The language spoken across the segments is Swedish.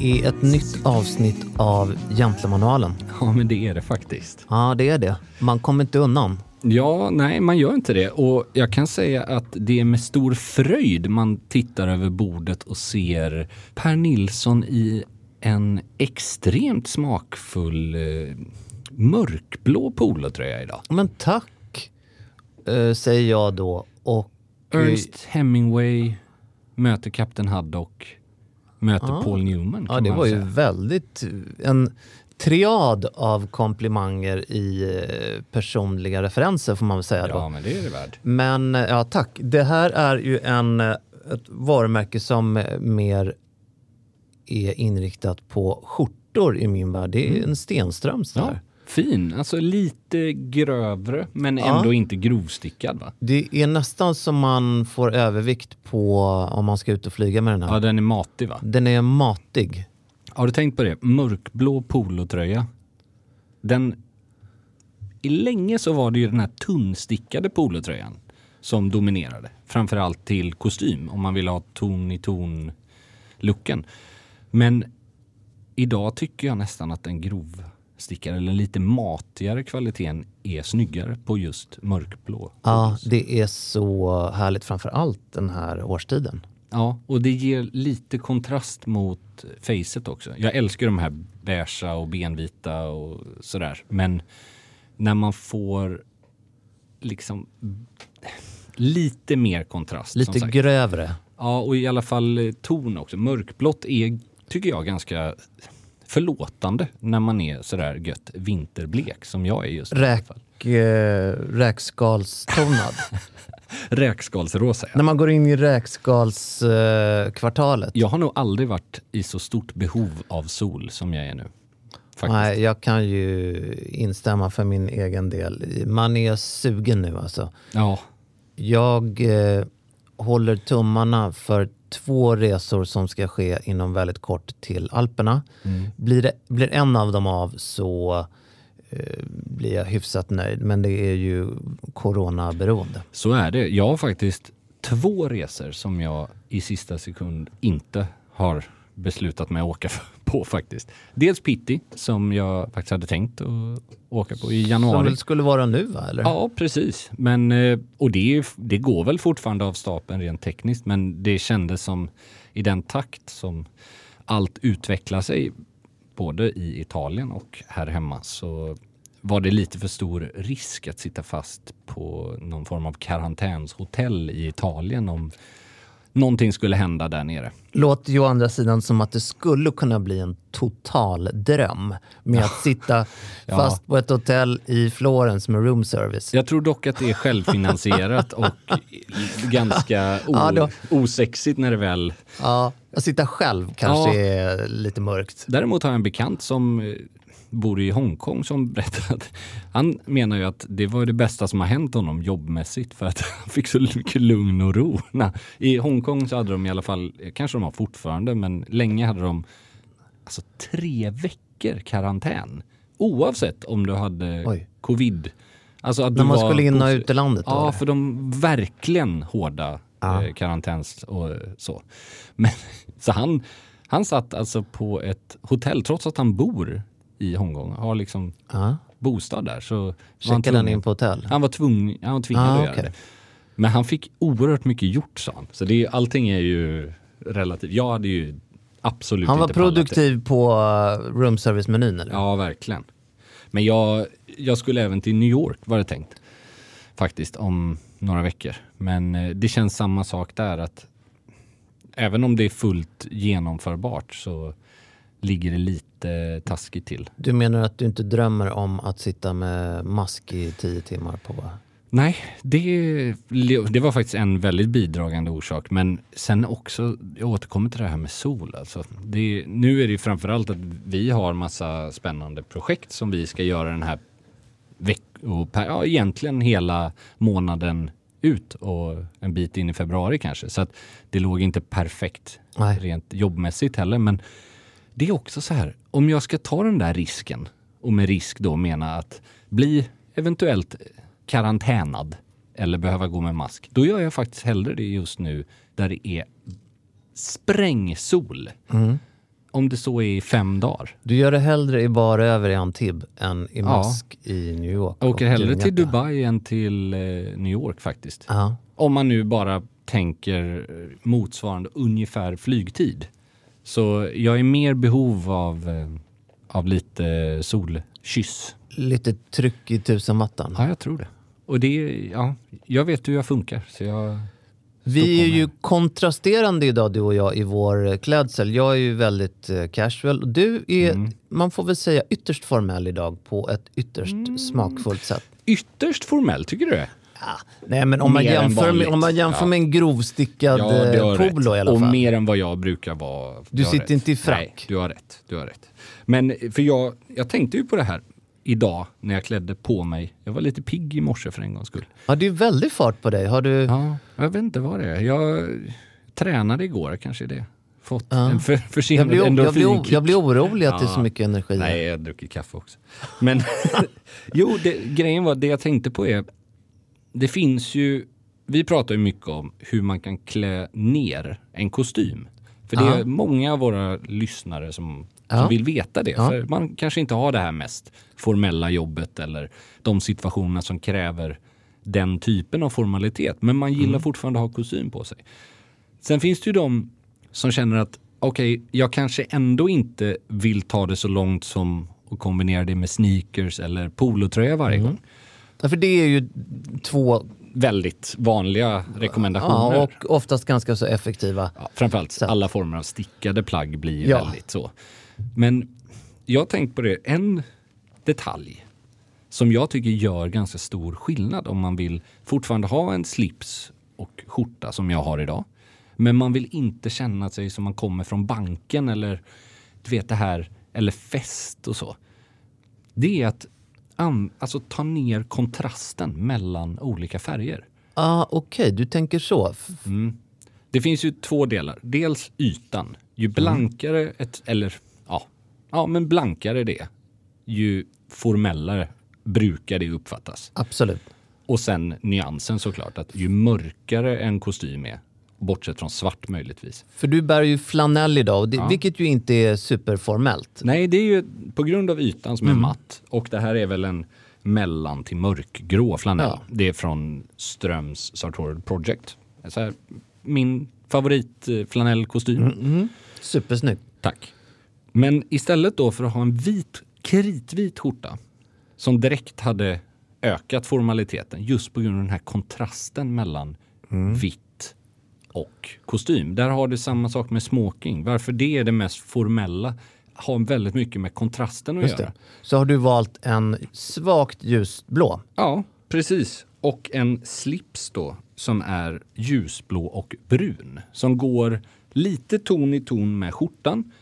Det är ett nytt avsnitt av Gentlemanualen. Ja, men det är det faktiskt. Ja, det är det. Man kommer inte undan. Ja, nej, man gör inte det. Och jag kan säga att det är med stor fröjd man tittar över bordet och ser Per Nilsson i en extremt smakfull eh, mörkblå polotröja idag. Men tack, eh, säger jag då. Och Ernst Hemingway möter Kapten Haddock, möter Ja. Paul Newman. Ja, det var ju säga. väldigt en triad av komplimanger i eh, personliga referenser får man väl säga då. Ja, men det är det värd. Men eh, ja, tack. Det här är ju en, eh, ett varumärke som mer är inriktat på skjortor i min värld. Det är en Stenströms Mm. Ja. Fin. Alltså lite grövre, men Ja. ändå inte grovstickad va? Det är nästan som man får övervikt på om man ska ut och flyga med den här. Ja, den är matig va? Den är matig. Har du tänkt på det? Mörkblå polotröja. Den... I länge så var det ju den här tunnstickade polotröjan som dominerade. Framförallt till kostym om man vill ha ton i ton looken. Men idag tycker jag nästan att den grovstickade eller lite matigare kvaliteten är snyggare på just mörkblå. Ja, det är så härligt framför allt den här årstiden. Ja, och det ger lite kontrast mot facet också. Jag älskar de här beiga och benvita och sådär. Men när man får liksom lite mer kontrast. Lite grövre. Ja, och i alla fall eh, ton också. Mörkblått är, tycker jag, ganska förlåtande när man är sådär gött vinterblek som jag är just nu. Räk, eh, räkskalstonad. Räkskalsrosa. Ja. När man går in i räkskalskvartalet. Eh. Jag har nog aldrig varit i så stort behov av sol som jag är nu. Faktiskt. Nej, jag kan ju instämma för min egen del. Man är sugen nu alltså. Ja, Jag eh, håller tummarna för två resor som ska ske inom väldigt kort till Alperna. Blir, det, blir en av dem av så eh, blir jag hyfsat nöjd. Men det är ju coronaberoende. Så är det. Jag har faktiskt två resor som jag i sista sekund inte har beslutat mig att åka på faktiskt. Dels Pitti som jag faktiskt hade tänkt att åka på i Som januari. väl skulle vara nu va? Eller? Ja, precis. Men, eh, och det, det går väl fortfarande av stapeln rent tekniskt, men det kändes som i den takt som allt utvecklar sig, både i Italien och här hemma, så var det lite för stor risk att sitta fast på någon form av karantänshotell i Italien om någonting skulle hända där nere. Låter ju å andra sidan som att det skulle kunna bli en total dröm med att sitta Ja. fast på ett hotell i Florens med room service. Jag tror dock att det är självfinansierat och ganska Ja, då- osexigt när det väl... Ja, att sitta själv kanske Ja. är lite mörkt. Däremot har jag en bekant som eh, bor i Hongkong som berättade att han menar ju att det var det bästa som har hänt honom jobbmässigt för att han fick så mycket lugn och ro. Nej, I Hongkong så hade de i alla fall, kanske de har fortfarande, men länge hade de alltså tre veckor karantän. Oavsett om du hade Oj. covid. Alltså att När du man var skulle in och ut ur landet då, Ja, eller? för de verkligen hårda Ja. eh, karantäns och så. Men, så han, han satt alltså på ett hotell, trots att han bor i Hongkong, har liksom Ja. bostad där. Så var han, Checkade han in på hotell? han var, tvung, han var tvingad Ah, att göra det. Men han fick oerhört mycket gjort sa han. Så det är, allting är ju relativt. Jag hade ju absolut Han var inte pallat det. produktiv på uh, room service-menyn eller? Ja, verkligen. Men jag, jag skulle även till New York var det tänkt. Faktiskt om några veckor. Men eh, det känns samma sak där att även om det är fullt genomförbart så ligger det lite taskigt till. Du menar att du inte drömmer om att sitta med mask i tio timmar på... Nej, det, det var faktiskt en väldigt bidragande orsak. Men sen också, jag återkommer till det här med sol. Alltså. Det, nu är det ju framförallt att vi har massa spännande projekt som vi ska göra den här veck och per, ja, egentligen hela månaden ut och en bit in i februari kanske. Så att det låg inte perfekt Nej. rent jobbmässigt heller. Men det är också så här, om jag ska ta den där risken och med risk då mena att bli eventuellt karantänad eller behöva gå med mask, då gör jag faktiskt hellre det just nu där det är sprängsol. Om det så är i fem dagar. Du gör det hellre i bara över i Antibes än i Ja. mask i New York. Jag åker och hellre till. Dubai än till eh, New York faktiskt. Ja. Om man nu bara tänker motsvarande ungefär flygtid. Så jag är mer behov av, eh, av lite solkyss. Lite tryck i tusenwattan. Ja, jag tror det. Och det, ja, jag vet hur jag funkar. Så jag, Vi är ju kontrasterande idag du och jag i vår eh, klädsel. Jag är ju väldigt eh, casual. Du är, Mm. man får väl säga ytterst formell idag på ett ytterst Mm. smakfullt sätt. ytterst formell, tycker du det? Nej men om man Mer jämför, med, om man jämför Ja. med en grovstickad Ja, eh, polo i alla Och fall. mer än vad jag brukar vara. Du sitter rätt. inte i frack. Nej, du har rätt. Du har rätt. Men för jag, jag tänkte ju på det här idag när jag klädde på mig. Jag var lite pigg i morse för en gångs skull. Ja, det är väldigt fart på dig. Har du... Ja, jag vet inte vad det är. Jag tränade igår, kanske det. Fått Ja. en för, jag, försenad blir, jag, blir, o- endorfinkick. jag blir orolig att det är så Ja. mycket energi. Nej, jag druckit kaffe också. Men jo, det, grejen var, det jag tänkte på är, det finns ju, vi pratar ju mycket om hur man kan klä ner en kostym. För det är Ja. många av våra lyssnare som, Ja. som vill veta det. Ja. För man kanske inte har det här mest formella jobbet eller de situationerna som kräver den typen av formalitet. Men man gillar Mm. fortfarande att ha kostym på sig. Sen finns det ju de som känner att okej, jag kanske ändå inte vill ta det så långt som att kombinera det med sneakers eller polotröja varje Mm. gång. Ja, För det är ju två Väldigt vanliga rekommendationer. ja, och oftast ganska så effektiva. Ja, framförallt Så. alla former av stickade plagg blir ju Ja. väldigt så. Men jag har tänkt på det, en detalj som jag tycker gör ganska stor skillnad om man vill fortfarande ha en slips och skjorta som jag har idag. Men man vill inte känna sig som man kommer från banken eller du vet det här, eller fest och så. Det är att an, alltså, ta ner kontrasten mellan olika färger. Ah, Okej, du tänker så. F- Det finns ju två delar. Dels ytan. Ju blankare ett, eller ja, ja men blankare det är, ju formellare brukar det uppfattas. Absolut. Och sen nyansen såklart, att ju mörkare en kostym är, bortsett från svart möjligtvis. För du bär ju flanell idag, det, Ja. vilket ju inte är superformellt. Nej, det är ju på grund av ytan som är matt och det här är väl en mellan till mörkgrå flanell. Ja. Det är från Ströms Sartorial Project. Så här, min favoritflanellkostym. Supersnyggt. Tack. Men istället då för att ha en vit, kritvit skjorta som direkt hade ökat formaliteten just på grund av den här kontrasten mellan vitt och kostym. Där har du samma sak med smoking. Varför det är det mest formella har väldigt mycket med kontrasten att Just göra. det. Så har du valt en svagt ljusblå. Ja, precis. Och en slips då som är ljusblå och brun. Som går lite ton i ton med skjortan.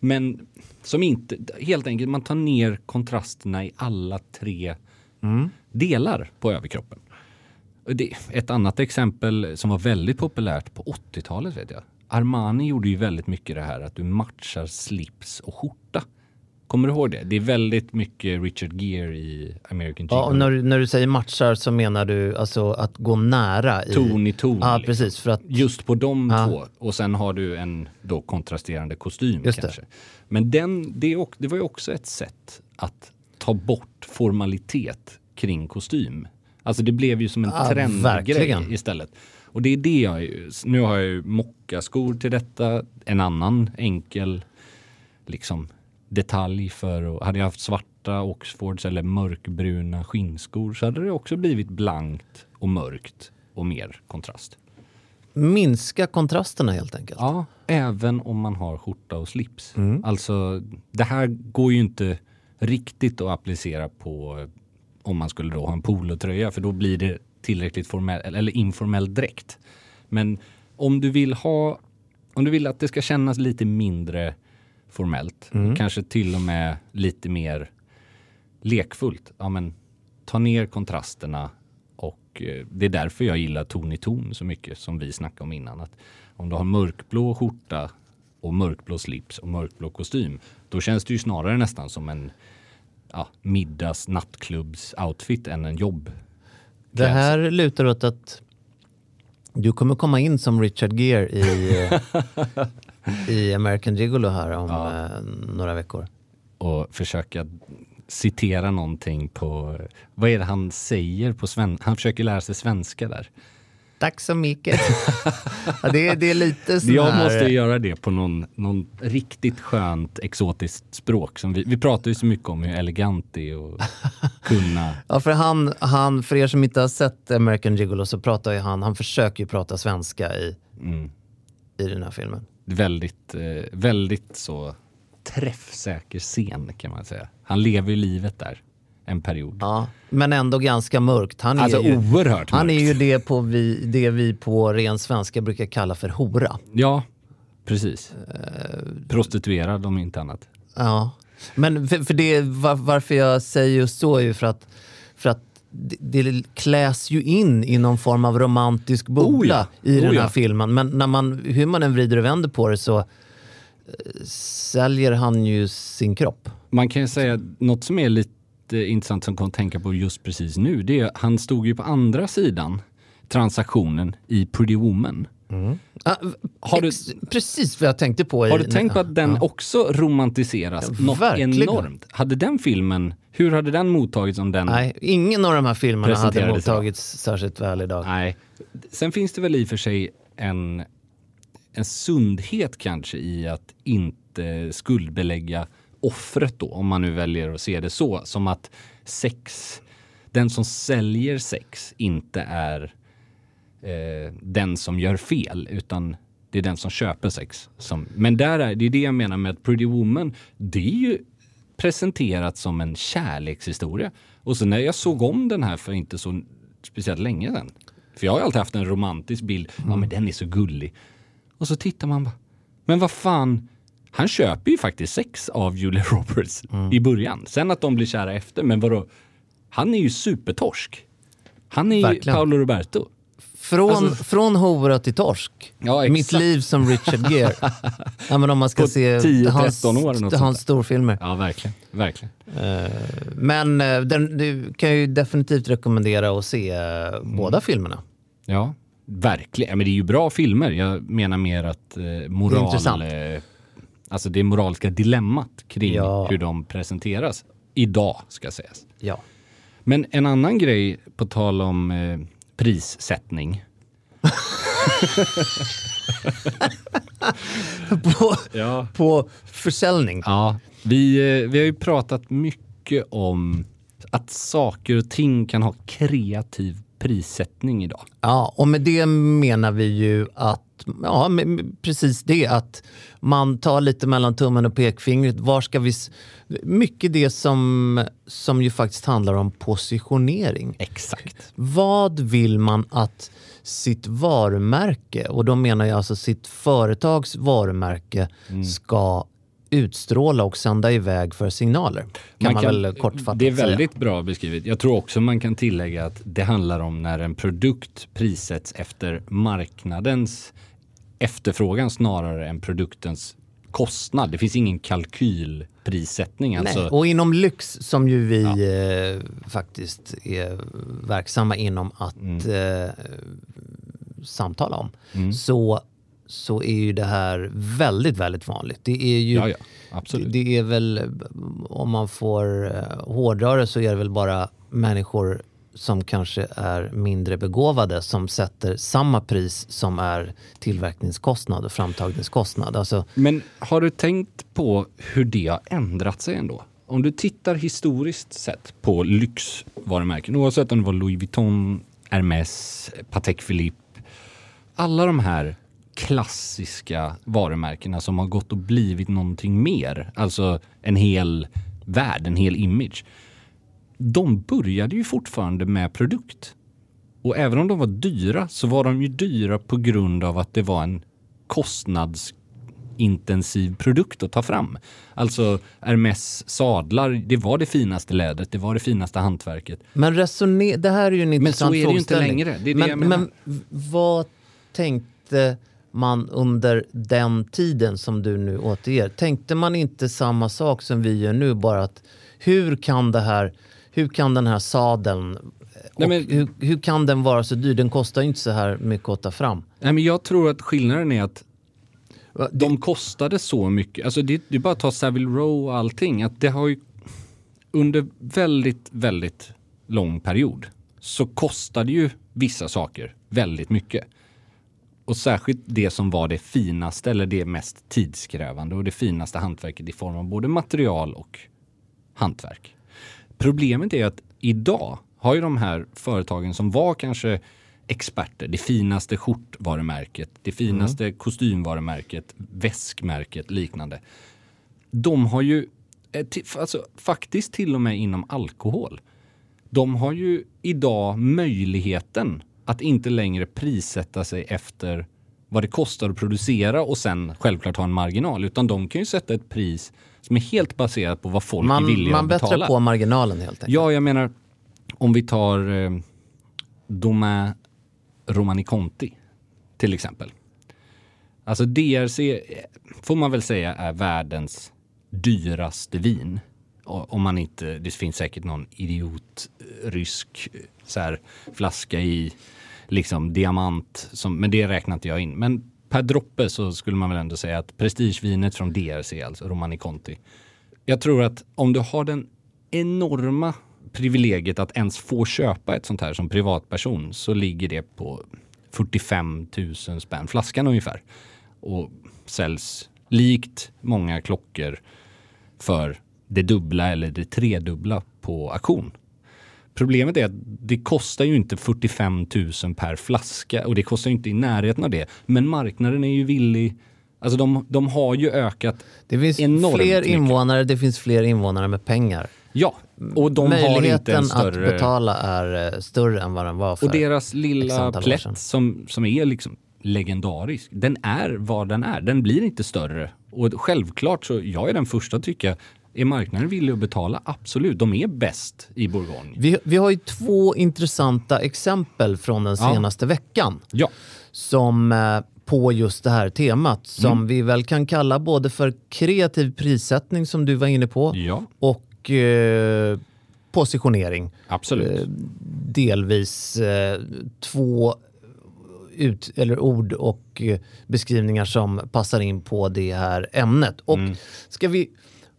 Men som inte, helt enkelt, man tar ner kontrasterna i alla tre delar på överkroppen. Det, ett annat exempel som var väldigt populärt på 80-talet vet jag. Armani gjorde ju väldigt mycket det här att du matchar slips och skjorta. Kommer du ihåg det? Det är väldigt mycket Richard Gere i American Ja, Gigolo. och när, du- när du säger matchar så menar du alltså att gå nära i... Ton i ton. Ja, liksom. precis. För att, Just på de Ja. två. Och sen har du en då kontrasterande kostym Just det. kanske. Men den, det, det var ju också ett sätt att ta bort formalitet kring kostym. Alltså det blev ju som en Ja, trendgrej verkligen. istället. Och det är det jag, nu har jag ju mockaskor till detta, en annan enkel liksom detalj för, och hade jag haft svarta Oxfords eller mörkbruna skinnskor så hade det också blivit blankt och mörkt och mer kontrast. minska kontrasterna helt enkelt. Ja, även om man har skjorta och slips. Mm. Alltså, det här går ju inte riktigt att applicera på om man skulle då ha en polotröja för då blir det tillräckligt formell eller informell dräkt. Men om du vill ha, om du vill att det ska kännas lite mindre formellt, Mm. kanske till och med lite mer lekfullt, ja men ta ner kontrasterna och eh, det är därför jag gillar ton i ton så mycket som vi snackade om innan. Att om du har mörkblå skjorta och mörkblå slips och mörkblå kostym, då känns det ju snarare nästan som en ja, middags nattklubbs outfit än en jobb. Det här lutar åt att du kommer komma in som Richard Gere i, i American Gigolo här om eh, några veckor. och försöka citera någonting på, vad är det han säger på svenska? Han försöker lära sig svenska där. Tack så mycket. ja, det, det är lite sån Jag här... måste göra det på någon, någon riktigt skönt exotiskt språk. Som vi, vi pratar ju så mycket om hur elegant det är att kunna. Ja, för han, han, för er som inte har sett American Gigolo så pratar ju han, han försöker ju prata svenska i, Mm, i den här filmen. väldigt, eh, väldigt så träffsäker scen kan man säga. Han lever ju livet där en period. Ja, men ändå ganska mörkt. Han är Alltså ju, oerhört Han är mörkt. ju det, på vi, det vi på ren svenska brukar kalla för hora. Ja, precis. Eh, Prostituerad om inte annat. Ja, men för, för det, var, varför jag säger just så är ju för att, för att det, det kläs ju in i någon form av romantisk bubbla Oh ja, i oh den här ja. filmen. Men när man, hur man än vrider och vänder på det så eh, säljer han ju sin kropp. Man kan ju säga något som är lite intressant som kom att tänka på just precis nu. Det är han stod ju på andra sidan transaktionen i Pretty Woman. Ah, Har du- precis vad jag tänkte på. Har i, du tänkt på att den också romantiseras Ja, något verkligen. enormt? Hade den filmen, hur hade den mottagits om den... Nej, ingen av de här filmerna hade Presenterades idag. mottagits särskilt väl idag. Nej. Sen finns det väl i och för sig en, en sundhet kanske i att inte skuldbelägga offret då, om man nu väljer att se det så, som att sex, den som säljer sex inte är eh, den som gör fel, utan det är den som köper sex. Som, men där är, det är det jag menar med att Pretty Woman, det är ju presenterat som en kärlekshistoria. Och så när jag såg om den här för inte så speciellt länge sedan, för jag har alltid haft en romantisk bild, ja men den är så gullig. Och så tittar man bara, men vad fan, han köper ju faktiskt sex av Julia Roberts i början. Sen att de blir kära efter, men vadå? Han är ju supertorsk. Han är ju Verkligen. Paolo Roberto. Från, Alltså- från hora till torsk. Ja, Mitt liv som Richard Gere. ja, men om man ska På se 10-13 hans, år hans storfilmer. Ja, verkligen. verkligen. Men eh, den, du kan ju definitivt rekommendera att se eh, Mm. båda filmerna. Ja, verkligen. Ja, men det är ju bra filmer. Jag menar mer att moral... alltså det moraliska dilemmat kring Ja. hur de presenteras. Idag, ska sägas. Ja. Men en annan grej på tal om eh, prissättning. på, Ja. på försäljning. Ja, vi, eh, vi har ju pratat mycket om att saker och ting kan ha kreativ prissättning idag. Ja, och med det menar vi ju att, ja, precis det att man tar lite mellan tummen och pekfingret. Var ska vi... Mycket det som, som ju faktiskt handlar om positionering. Exakt. Vad vill man att sitt varumärke, och då menar jag alltså sitt företags varumärke, Mm. ska utstråla och sända iväg för signaler? Kan man, väl kortfattat Det är säga. väldigt bra beskrivet. Jag tror också man kan tillägga att det handlar om när en produkt prissätts efter marknadens efterfrågan snarare än produktens kostnad. Det finns ingen kalkylprissättning. Alltså, Nej, och inom lyx som ju vi eh, faktiskt är verksamma inom att Mm. eh, samtala om, så, så är ju det här väldigt, väldigt vanligt. Det är ju, Ja, ja, absolut. Det, det är väl, om man får eh, hårdra det så är det väl bara människor som kanske är mindre begåvade som sätter samma pris som är tillverkningskostnad och framtagningskostnad. Alltså, Men har du tänkt på hur det har ändrat sig ändå? Om du tittar historiskt sett på lyxvarumärken, oavsett om det var Louis Vuitton, Hermès, Patek Philippe. Alla de här klassiska varumärkena som har gått och blivit någonting mer, alltså en hel värld, en hel image. De började ju fortfarande med produkt. Och även om de var dyra så var de ju dyra på grund av att det var en kostnadsintensiv produkt att ta fram. Alltså Hermès sadlar, det var det finaste lädret, det var det finaste hantverket. Men resoner- det här är ju en intressant så är det ju inte frågeställning. längre. Det det men, men vad tänkte man under den tiden som du nu återger? Tänkte man inte samma sak som vi gör nu? Bara att hur kan det här, hur kan den här sadeln, Nej, men- hur, hur kan den vara så dyr? Den kostar ju inte så här mycket att ta fram. Nej, men jag tror att skillnaden är att de kostade så mycket. Alltså det, det är bara att ta Savile Row och allting. Att det har ju under väldigt, väldigt lång period så kostade ju vissa saker väldigt mycket. Och särskilt det som var det finaste eller det mest tidskrävande och det finaste hantverket i form av både material och hantverk. Problemet är att idag har ju de här företagen som var kanske experter, det finaste skjortvarumärket, det finaste kostymvarumärket, väskmärket, liknande. De har ju, eh, alltså, faktiskt till och med inom alkohol, de har ju idag möjligheten att inte längre prissätta sig efter vad det kostar att producera och sen självklart ha en marginal. Utan de kan ju sätta ett pris som är helt baserat på vad folk är man villiga man att bättrar betala. på marginalen helt enkelt. Ja, jag menar om vi tar eh, Doma Romani Conti till exempel. Alltså DRC eh, får man väl säga är världens dyraste vin. Om man inte, det finns säkert någon idiot eh, rysk eh, så här, flaska i liksom diamant, som, men det räknar inte jag in. Men per droppe så skulle man väl ändå säga att prestigevinet från DRC, alltså Romani Conti. Jag tror att om du har den enorma privilegiet att ens få köpa ett sånt här som privatperson så ligger det på 45 000 spänn flaskan ungefär. Och säljs likt många klockor för det dubbla eller det tredubbla på auktion. Problemet är att det kostar ju inte 45 000 per flaska och det kostar ju inte i närheten av det. Men marknaden är ju villig, alltså de, de har ju ökat Det finns enormt fler mycket. invånare, det finns fler invånare med pengar. Ja, och de har inte Möjligheten en större... att betala är eh, större än vad den var för och deras lilla plätt som, som är liksom legendarisk, den är vad den är. Den blir inte större. Och självklart så, jag är den första att tycka, är marknaden villig att betala? Absolut, de är bäst i Bourgogne. Vi, vi har ju två intressanta exempel från den Ja. senaste veckan Ja, som eh, på just det här temat som Mm. vi väl kan kalla både för kreativ prissättning som du var inne på ja, och eh, positionering. absolut. Eh, delvis eh, två ut, eller ord och eh, beskrivningar som passar in på det här ämnet. Och Mm. ska vi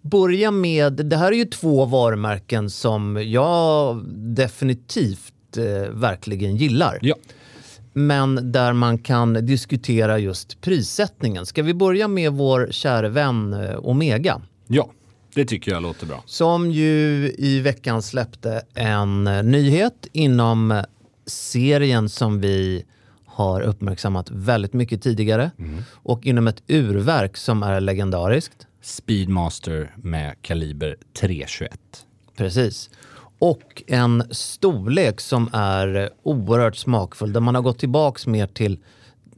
börja med, det här är ju två varumärken som jag definitivt eh, verkligen gillar. Ja, Men där man kan diskutera just prissättningen. Ska vi börja med vår kära vän eh, Omega? ja, det tycker jag låter bra. Som ju i veckan släppte en eh, nyhet inom serien som vi har uppmärksammat väldigt mycket tidigare och inom ett urverk som är legendariskt. Speedmaster med kaliber 321. Precis. Och en storlek som är oerhört smakfull där man har gått tillbaks mer till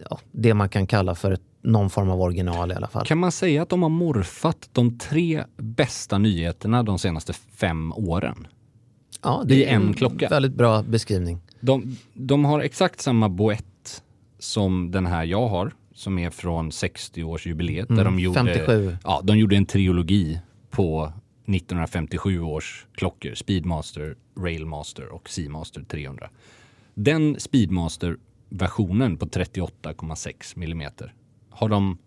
ja, det man kan kalla för någon form av original i alla fall. Kan man säga att de har morfat de tre bästa nyheterna de senaste fem åren? Ja, i är en klocka. Väldigt bra beskrivning. De, de har exakt samma boett som den här jag har, som är från 60-årsjubileet. där de gjorde, 57. Ja, de gjorde en trilogi på 1957 års klockor. Speedmaster, Railmaster och Seamaster 300. Den Speedmaster-versionen på 38,6 millimeter har de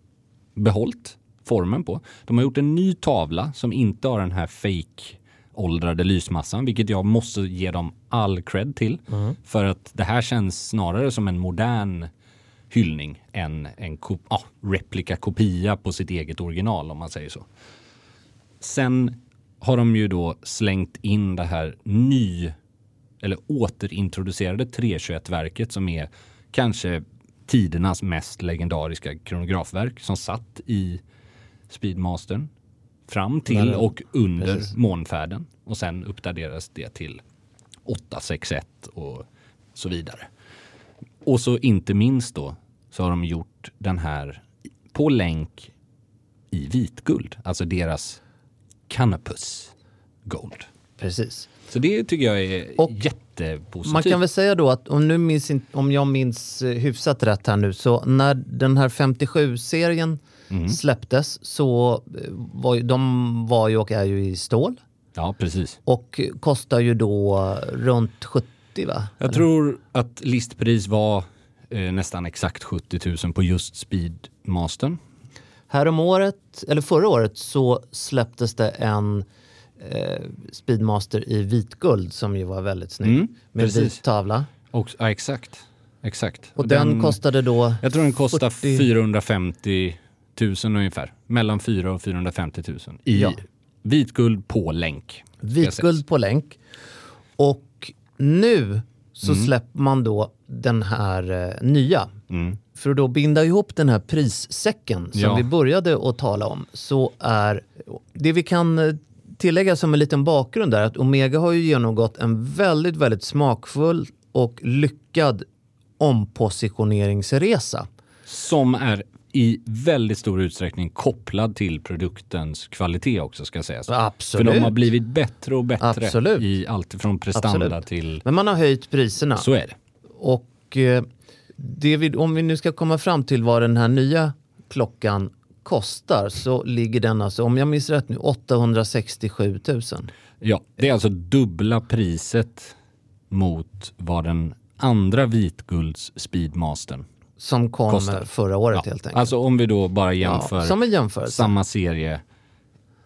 behållit formen på. De har gjort en ny tavla som inte har den här fake åldrade lysmassan, vilket jag måste ge dem all cred till. För att det här känns snarare som en modern hyllning än en ko- ja, replika kopia på sitt eget original om man säger så. Sen har de ju då slängt in det här ny eller återintroducerade 321-verket som är kanske tidernas mest legendariska kronografverk som satt i Speedmastern fram till och under precis. månfärden och sen uppdaterades det till 861 och så vidare. Och så inte minst då så har de gjort den här på länk i vitguld, alltså deras Canopus Gold. Precis. Så det tycker jag är Och jättepositivt. Man kan väl säga då att om, nu minns, in- om jag minns eh, hyfsat rätt här nu så när den här 57-serien Mm. släpptes så eh, var ju, de var ju och är ju i stål Ja, precis. och kostar ju då runt 70 va? Jag tror att listpris var eh, nästan exakt 70 000 på just Speedmastern. Här om året, eller förra året så släpptes det en eh, Speedmaster i vitguld som ju var väldigt snygg. Mm, med precis. vit tavla. Och, ja, exakt. exakt. Och, den, kostade då... Jag tror den kostar 40 450 000 ungefär. Mellan 4 och 450 000. I Ja. vitguld på länk. Vitguld på länk. Och nu så Mm. släpper man då den här eh, nya. Mm. För att då binda ihop den här prissäcken som Ja. vi började att tala om så är det vi kan eh, tillägga som en liten bakgrund är att Omega har ju genomgått en väldigt, väldigt smakfull och lyckad ompositioneringsresa. Som är i väldigt stor utsträckning kopplad till produktens kvalitet också ska sägas. Absolut. För de har blivit bättre och bättre Absolut. i allt från prestanda Absolut. till... Men man har höjt priserna. Så är det. Och eh, det vi, om vi nu ska komma fram till vad den här nya klockan kostar så ligger den alltså, om jag minns rätt nu, 867 000. Ja, det är alltså dubbla priset mot vad den andra vitgulds Speedmastern Som kom Kostar. förra året Ja, helt enkelt. Alltså om vi då bara jämför ja, samma serie,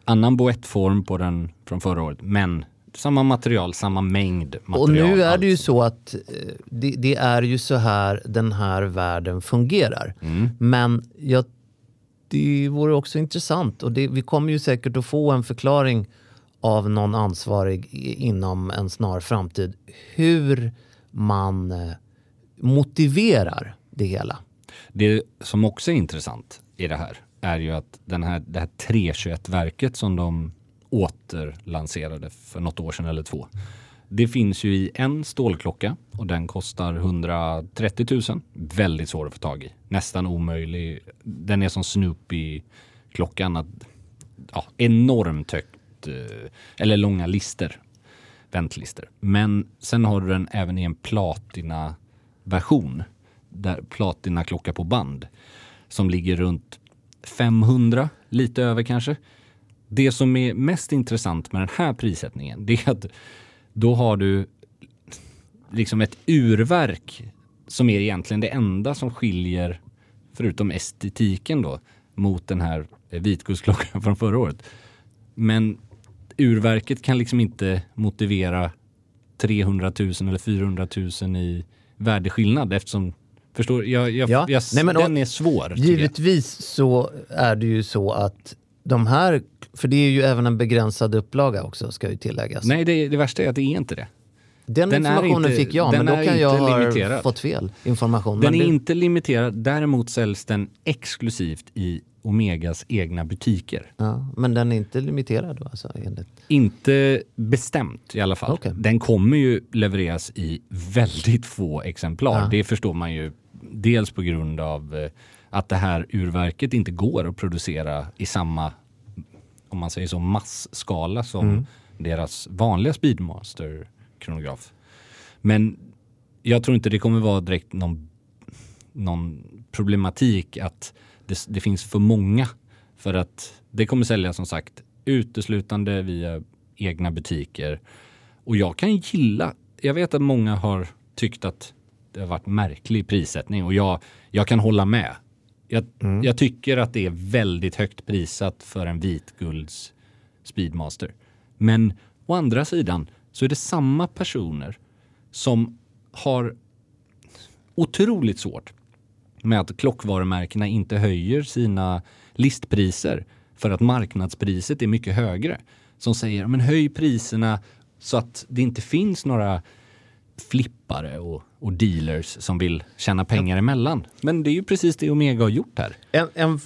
annan boettform på den från förra året, men samma material, samma mängd material. Och nu är det ju allt. så att eh, det, det är ju så här den här världen fungerar. Mm. Men jag, det vore också intressant och det, vi kommer ju säkert att få en förklaring av någon ansvarig inom en snar framtid hur man eh, motiverar det hela. Det som också är intressant i det här är ju att den här, det här 321-verket som de återlanserade för något år sedan eller två. Det finns ju i en stålklocka och den kostar 130 000. Väldigt svår att få tag i. Nästan omöjlig. Den är som Snoopy-klockan. Att, ja, enormt högt, eh, eller långa lister. Väntlister. Men sen har du den även i en platina-version. Där platina-klocka på band. Som ligger runt 500, lite över kanske. Det som är mest intressant med den här prissättningen det är att då har du liksom ett urverk som är egentligen det enda som skiljer, förutom estetiken då, mot den här vitguldsklockan från förra året. Men urverket kan liksom inte motivera 300 000 eller 400 000 i värdeskillnad eftersom Förstår jag, jag, Ja. jag, Nej, men- Den är svår. Givetvis så är det ju så att de här, för det är ju även en begränsad upplaga också ska ju tilläggas. Nej, det, det värsta är att det är inte det. Den, Den informationen inte- fick jag, men då kan jag ha limiterad. fått fel information. Den men är det, inte limiterad, däremot säljs den exklusivt i Omegas egna butiker. ja, men den är inte limiterad då, alltså, enligt... Inte bestämt i alla fall. Okej. Den kommer ju levereras i väldigt få exemplar. Ja. Det förstår man ju dels på grund av eh, att det här urverket inte går att producera i samma, om man säger så, massskala som Mm. deras vanliga Speedmaster-kronograf. Men jag tror inte det kommer vara direkt någon, någon problematik att det, det finns för många. För att det kommer säljas som sagt uteslutande via egna butiker. Och jag kan gilla, jag vet att många har tyckt att det har varit märklig prissättning och jag, jag kan hålla med. Jag, jag tycker att det är väldigt högt prissatt för en vitgulds Speedmaster. Men å andra sidan så är det samma personer som har otroligt svårt med att klockvarumärkena inte höjer sina listpriser för att marknadspriset är mycket högre. Som säger, men höj priserna så att det inte finns några flippare och, och dealers som vill tjäna pengar emellan. Men det är ju precis det Omega har gjort här. En, en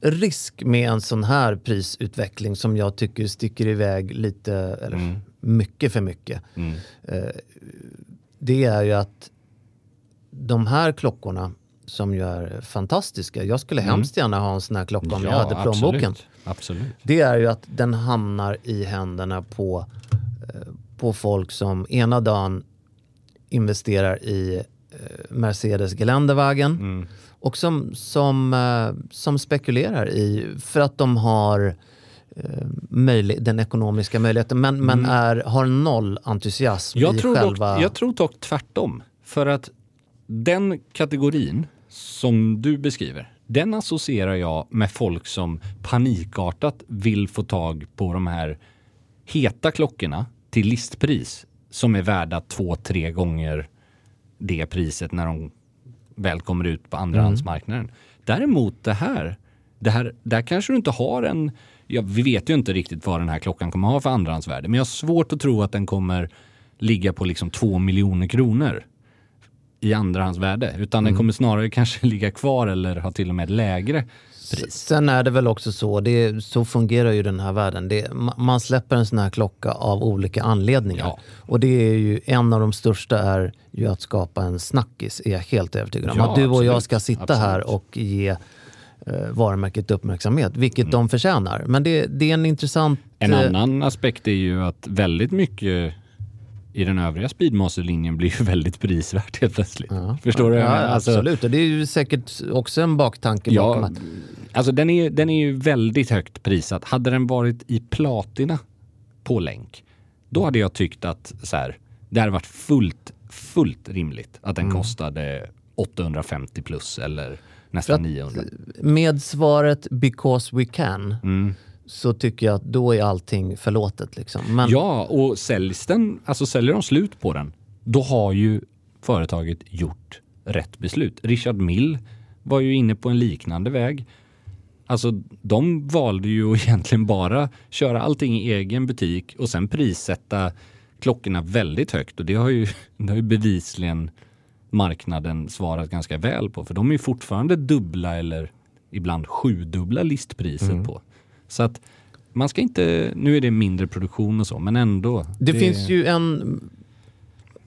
risk med en sån här prisutveckling som jag tycker sticker iväg lite, eller Mm. mycket för mycket. Eh, det är ju att de här klockorna som ju är fantastiska. Jag skulle hemskt gärna ha en sån här klocka om jag hade plånboken. Mm. absolut. absolut. Det är ju att den hamnar i händerna på, eh, på folk som ena dagen investerar i eh, Mercedes Geländewagen Mm. och som, som, eh, som spekulerar i, för att de har eh, möjlig, den ekonomiska möjligheten, men, men är, har noll entusiasm Jag i tror, själva... dock, jag tror dock tvärtom. För att den kategorin som du beskriver, den associerar jag med folk som panikartat vill få tag på de här heta klockorna till listpris som är värda två, tre gånger det priset när de väl kommer ut på andrahandsmarknaden. Däremot det här, det här, där kanske du inte har en, ja, vi vet ju inte riktigt vad den här klockan kommer ha för andrahandsvärde, men jag har svårt att tro att den kommer ligga på liksom två miljoner kronor i andrahandsvärde, utan den kommer snarare kanske ligga kvar eller ha till och med lägre pris. Sen är det väl också så, det, så fungerar ju den här världen. Det, ma- man släpper en sån här klocka av olika anledningar. Ja. Och det är ju, en av de största är ju att skapa en snackis, är jag helt övertygad om. Ja, att du och jag ska sitta Absolut. här och ge eh, varumärket uppmärksamhet, vilket Mm. de förtjänar. Men det, det är en intressant... En eh, annan aspekt är ju att väldigt mycket i den övriga Speedmaster-linjen blir ju väldigt prisvärt helt plötsligt. Förstår du? Ja, Alltså- absolut. Och det är ju säkert också en baktanke bakom Ja, att... alltså den är, den är ju väldigt högt prissatt. Hade den varit i platina på länk, då hade jag tyckt att så här, det hade varit fullt, fullt rimligt att den Mm. kostade 850 plus eller nästan 900. Med svaret “because we can” Mm. Så tycker jag att då är allting förlåtet. Liksom. Men, Ja, och säljs den, alltså säljer de slut på den, då har ju företaget gjort rätt beslut. Richard Mill var ju inne på en liknande väg. Alltså de valde ju egentligen bara köra allting i egen butik och sen prissätta klockorna väldigt högt och det har ju, det har ju bevisligen marknaden svarat ganska väl på för de är fortfarande dubbla eller ibland sjudubbla listpriset på. Så att man ska inte, nu är det mindre produktion och så, men ändå. Det, finns ju en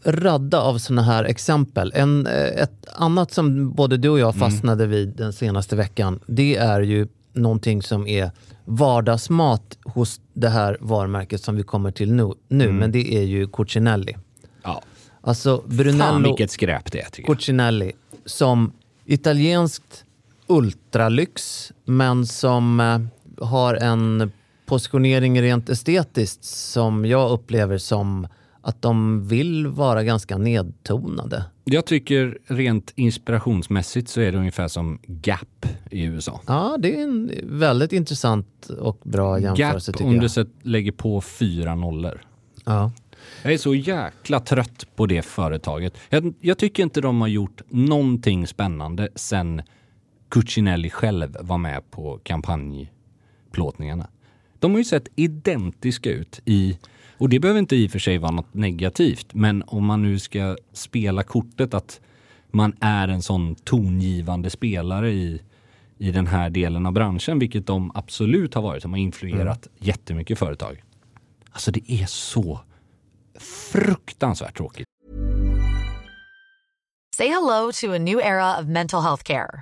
radda av såna här exempel. En, eh, ett annat som både du och jag Mm. fastnade vid den senaste veckan, det är ju någonting som är vardagsmat hos det här varumärket som vi kommer till nu, nu Mm. men det är ju Cucinelli. Ja. Alltså Fan Brunello vilket skräp det är tycker jag. Cucinelli som italienskt ultralyx men som eh, har en positionering rent estetiskt som jag upplever som att de vill vara ganska nedtonade. Jag tycker rent inspirationsmässigt så är det ungefär som Gap i USA. Ja, det är en väldigt intressant och bra jämförelse Gap om du sett, lägger på fyra nollor. Ja. Jag är så jäkla trött på det företaget. Jag, jag tycker inte de har gjort någonting spännande sen Cucinelli själv var med på kampanjplåtningarna. De har ju sett identiska ut i Och det behöver inte i och för sig vara något negativt, men om man nu ska spela kortet att man är en sån tongivande spelare i, i den här delen av branschen, vilket de absolut har varit, som har influerat Mm. jättemycket företag. Alltså det är så fruktansvärt tråkigt. Say hello to a new era of mental health care.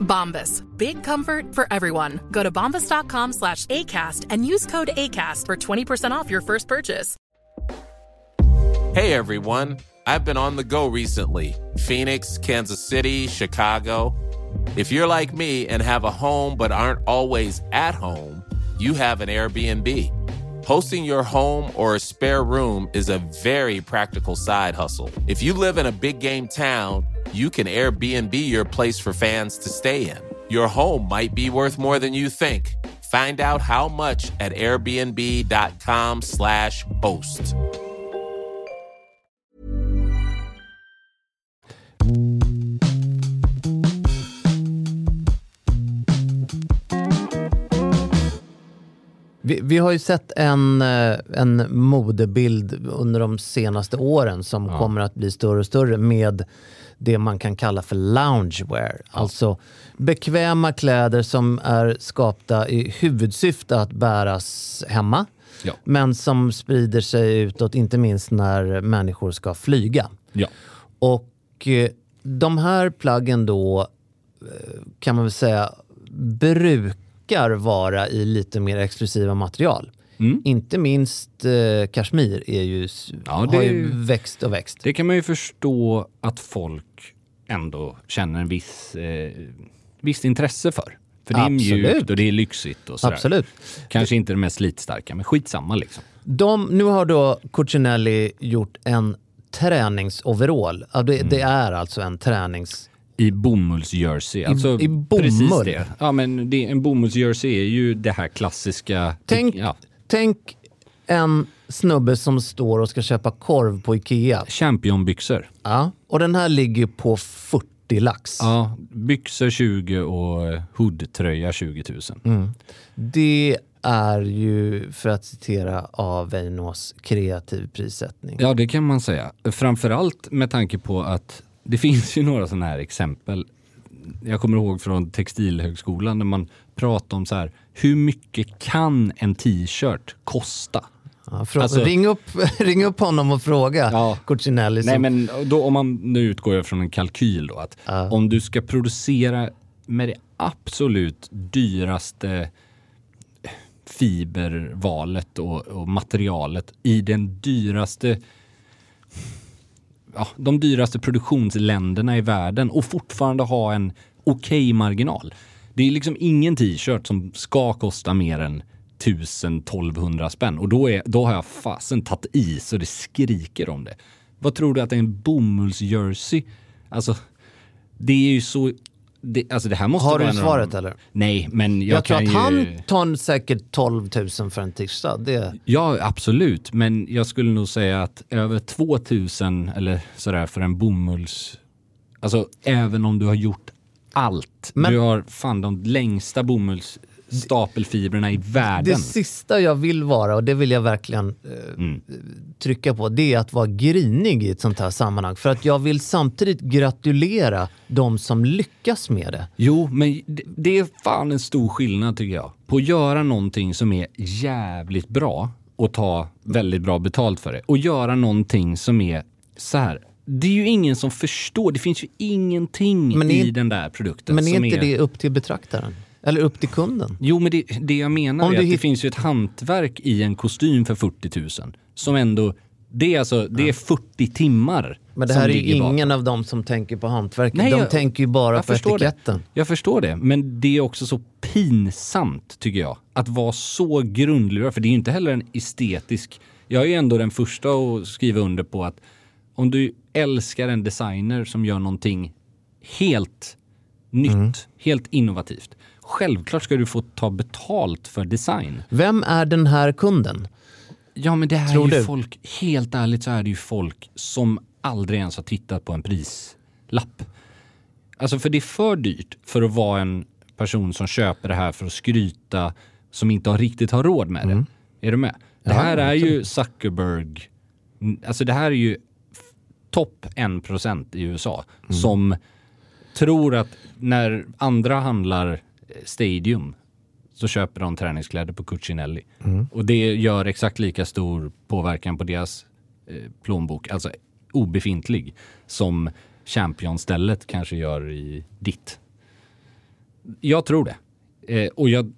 Bombas. Big comfort for everyone. Go to bombas.com slash ACAST and use code ACAST for 20% off your first purchase. Hey everyone, I've been on the go recently Phoenix, Kansas City, Chicago. If you're like me and have a home but aren't always at home, you have an Airbnb. Hosting your home or a spare room is a very practical side hustle. If you live in a big game town, you can Airbnb your place for fans to stay in. Your home might be worth more than you think. Find out how much at airbnb.com/slash host. Vi, vi har ju sett en, eh, en modebild under de senaste åren som kommer att bli större och större med det man kan kalla för loungewear. Alltså bekväma kläder som är skapta i huvudsyfte att bäras hemma. Ja. Men som sprider sig utåt, inte minst när människor ska flyga. Ja. Och eh, de här plaggen då eh, kan man väl säga brukar vara i lite mer exklusiva material. Mm. Inte minst eh, kashmir är ju, Ja, det har ju växt och växt. Det kan man ju förstå att folk ändå känner en viss, eh, visst intresse för. För det är Absolut. mjukt och det är lyxigt och sådär. Absolut. Kanske inte det mest slitstarka, men skitsamma liksom. De, nu har då Cucinelli gjort en träningsoverall. Det, det Mm. är alltså en tränings... I bomullsjersey. Alltså i bomull? Precis det. Ja, men det, en bomullsjersey är ju det här klassiska... Tänk, Ja, tänk en snubbe som står och ska köpa korv på Ikea. championbyxor. Ja. Och den här ligger på 40 lax. Ja, byxor 20 och eh, hoodtröja 20 000. Mm. Det är ju, för att citera Aveinos, kreativ prissättning. Ja, det kan man säga. Framförallt med tanke på att det finns ju några sådana här exempel. Jag kommer ihåg från Textilhögskolan när man pratade om så här, hur mycket kan en t-shirt kosta? Ja, frå- Alltså- ring, upp, ring upp honom och fråga Ja. Cucinelli. Nej men då, om man nu utgår jag från en kalkyl då att om du ska producera med det absolut dyraste fibervalet och, och materialet i den dyraste ja, de dyraste produktionsländerna i världen och fortfarande ha en okej marginal. Det är liksom ingen t-shirt som ska kosta mer än 1000-1200 spänn. Och då, är, då har jag fasen tagit i så det skriker om det. Vad tror du att en bomullsjersey, alltså det är ju så det, alltså det här måste Har du svaret eller? Nej, men jag, Jag, tror kan att ju... han tar säkert 12 000 för en t-shirt. Det... Ja, absolut. Men jag skulle nog säga att över 2000 eller sådär för en bomulls... Alltså även om du har gjort allt. Men- Du har fan de längsta bomullsstapelfibrerna i världen. Det sista jag vill vara, och det vill jag verkligen eh, trycka på, det är att vara grinig i ett sånt här sammanhang. För att jag vill samtidigt gratulera de som lyckas med det. Jo, men det- det är fan en stor skillnad tycker jag. På att göra någonting som är jävligt bra och ta väldigt bra betalt för det. Och göra någonting som är så här. Det är ju ingen som förstår. Det finns ju ingenting Men i är- den där produkten Men är inte är... det upp till betraktaren? Eller upp till kunden? Jo, men det, det jag menar Om är att det hitt- finns ju ett hantverk i en kostym för 40 000. Som ändå, det är alltså, det är 40 timmar Men det här är ju ingen av dem som tänker på hantverket. Nej, de jag- tänker ju bara på etiketten. Det. Jag förstår det, men det är också så pinsamt tycker jag. Att vara så grundlurad, för det är ju inte heller en estetisk... Jag är ju ändå den första att skriva under på att om du älskar en designer som gör någonting helt nytt, Mm. helt innovativt. Självklart ska du få ta betalt för design. Vem är den här kunden? Ja, men det här Tror är ju du? folk, helt ärligt så är det ju folk som aldrig ens har tittat på en prislapp. Alltså för det är för dyrt för att vara en person som köper det här för att skryta, som inte har riktigt har råd med det. Är du med? Det Mm. Ja, här är ju. Zuckerberg, alltså det här är ju topp 1% i USA Mm. som tror att när andra handlar Stadium så köper de träningskläder på Cucinelli. Mm. Och det gör exakt lika stor påverkan på deras eh, plånbok, alltså obefintlig, som Champion-stället kanske gör i ditt. Jag tror det. Eh, och jag,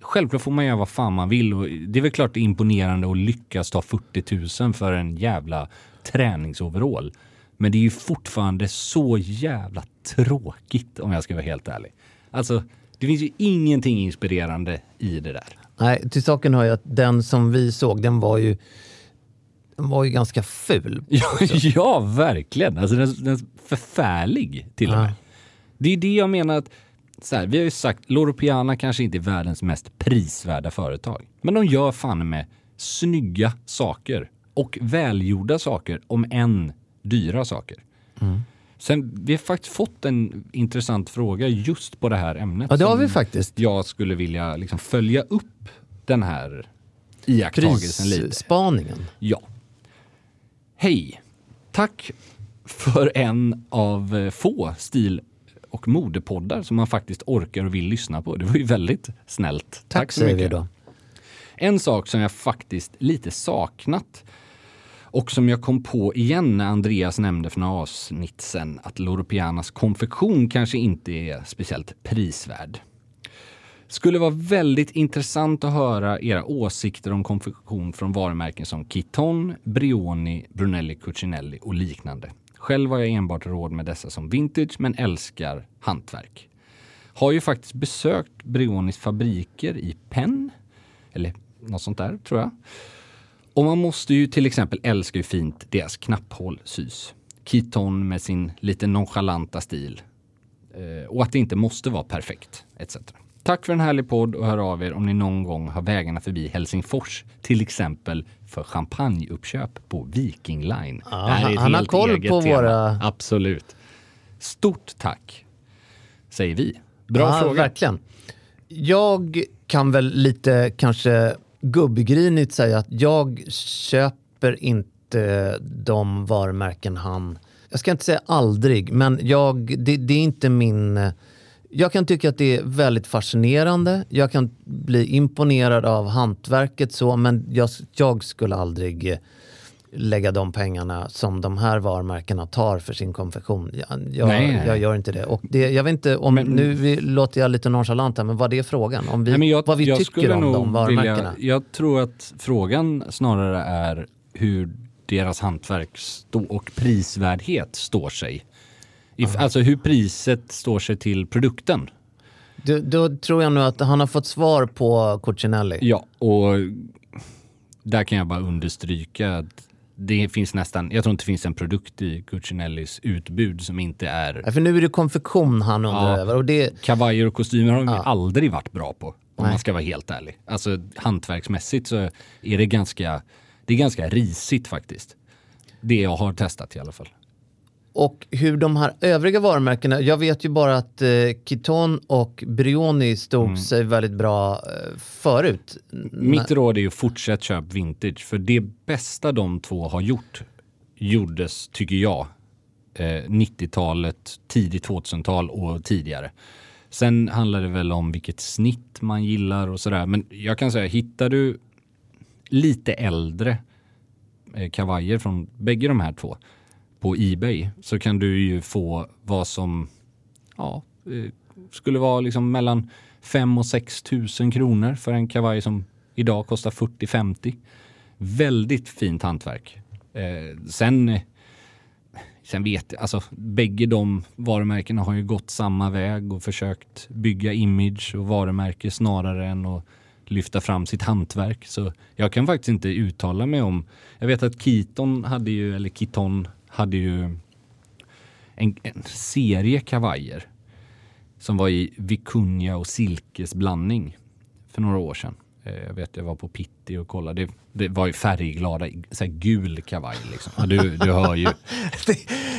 självklart får man göra vad fan man vill och det är väl klart imponerande att lyckas ta 40 000 för en jävla träningsoverall. Men det är ju fortfarande så jävla tråkigt om jag ska vara helt ärlig. Alltså, det finns ju ingenting inspirerande i det där. Nej, till saken hör jag att den som vi såg, den var ju, den var ju ganska ful. Ja, ja verkligen. Alltså den, den är förfärlig till och med. Ja. Det är det jag menar att, så här, vi har ju sagt, Loro Piana kanske inte är världens mest prisvärda företag. Men de gör fan med snygga saker och välgjorda saker, om än dyra saker. Mm. Sen, vi har faktiskt fått en intressant fråga just på det här ämnet. Ja, det har vi faktiskt. Jag skulle vilja liksom följa upp den här iakttagelsen lite. Prisspaningen. Ja. Hej! Tack för en av eh, få stil och modepoddar som man faktiskt orkar och vill lyssna på. Det var ju väldigt snällt. Tack, säger vi då. En sak som jag faktiskt lite saknat och som jag kom på igen när Andreas nämnde för några avsnitt sen att Loro Pianas konfektion kanske inte är speciellt prisvärd. Skulle vara väldigt intressant att höra era åsikter om konfektion från varumärken som Kiton, Brioni, Brunelli Cucinelli och liknande. Själv har jag enbart råd med dessa som vintage men älskar hantverk. Har ju faktiskt besökt Brionis fabriker i Penn, eller något sånt där tror jag. Och man måste ju till exempel älska hur fint deras knapphål sys. Kiton med sin lite nonchalanta stil. Eh, och att det inte måste vara perfekt, etc. Tack för en härlig podd och hör av er om ni någon gång har vägarna förbi Helsingfors. Till exempel för champagneuppköp på Viking Line. Är ett han har koll på tema. våra- Absolut. Stort tack, säger vi. Bra ja, fråga. Verkligen. Jag kan väl lite kanske gubbgrynigt säga att jag köper inte de varumärken han... Jag ska inte säga aldrig, men jag, det, det är inte min... Jag kan tycka att det är väldigt fascinerande. Jag kan bli imponerad av hantverket så, men jag, jag skulle aldrig eh, lägga de pengarna som de här varumärkena tar för sin konfektion. Jag, jag, jag gör inte det. Och det, jag vet inte om, Men- nu vi, låter jag lite nonchalant här, men vad är frågan? Om vi, Nej, jag, vad vi tycker om de varumärkena? Vilja, jag tror att frågan snarare är hur deras hantverk och prisvärdhet står sig. If, alltså hur priset står sig till produkten. Då, då tror jag nu att han har fått svar på Cucinelli. Ja, och där kan jag bara understryka att det finns nästan, jag tror inte det finns en produkt i Cucinellis utbud som inte är... Ja, för nu är det konfektion han undrar Ja. över. Och det, Kavajer och kostymer har de Ja. aldrig varit bra på. Om Nej. man ska vara helt ärlig. Alltså hantverksmässigt så är det ganska, det är ganska risigt faktiskt. Det jag har testat i alla fall. Och hur de här övriga varumärkena, jag vet ju bara att eh, Kiton och Brioni stod Mm. sig väldigt bra eh, förut. Mitt råd är ju fortsätt köp vintage. För det bästa de två har gjort gjordes, tycker jag, eh, 90-talet, tidigt 2000-tal och tidigare. Sen handlar det väl om vilket snitt man gillar och sådär. Men jag kan säga, hittar du lite äldre eh, kavajer från bägge de här två på Ebay så kan du ju få vad som ja, eh, skulle vara liksom mellan 5 och 6 tusen kronor för en kavaj som idag kostar 40-50. Väldigt fint hantverk. Eh, sen, eh, sen vet jag, alltså bägge de varumärkena har ju gått samma väg och försökt bygga image och varumärke snarare än att lyfta fram sitt hantverk. Så jag kan faktiskt inte uttala mig om, jag vet att Kiton hade ju, eller Kiton hade ju en, en serie kavajer som var i vikunja och silkesblandning för några år sedan. Eh, jag vet, jag var på Pitti och kollade. Det, det var ju färgglada, så här gul kavaj liksom. Ja, du, du hör ju. det,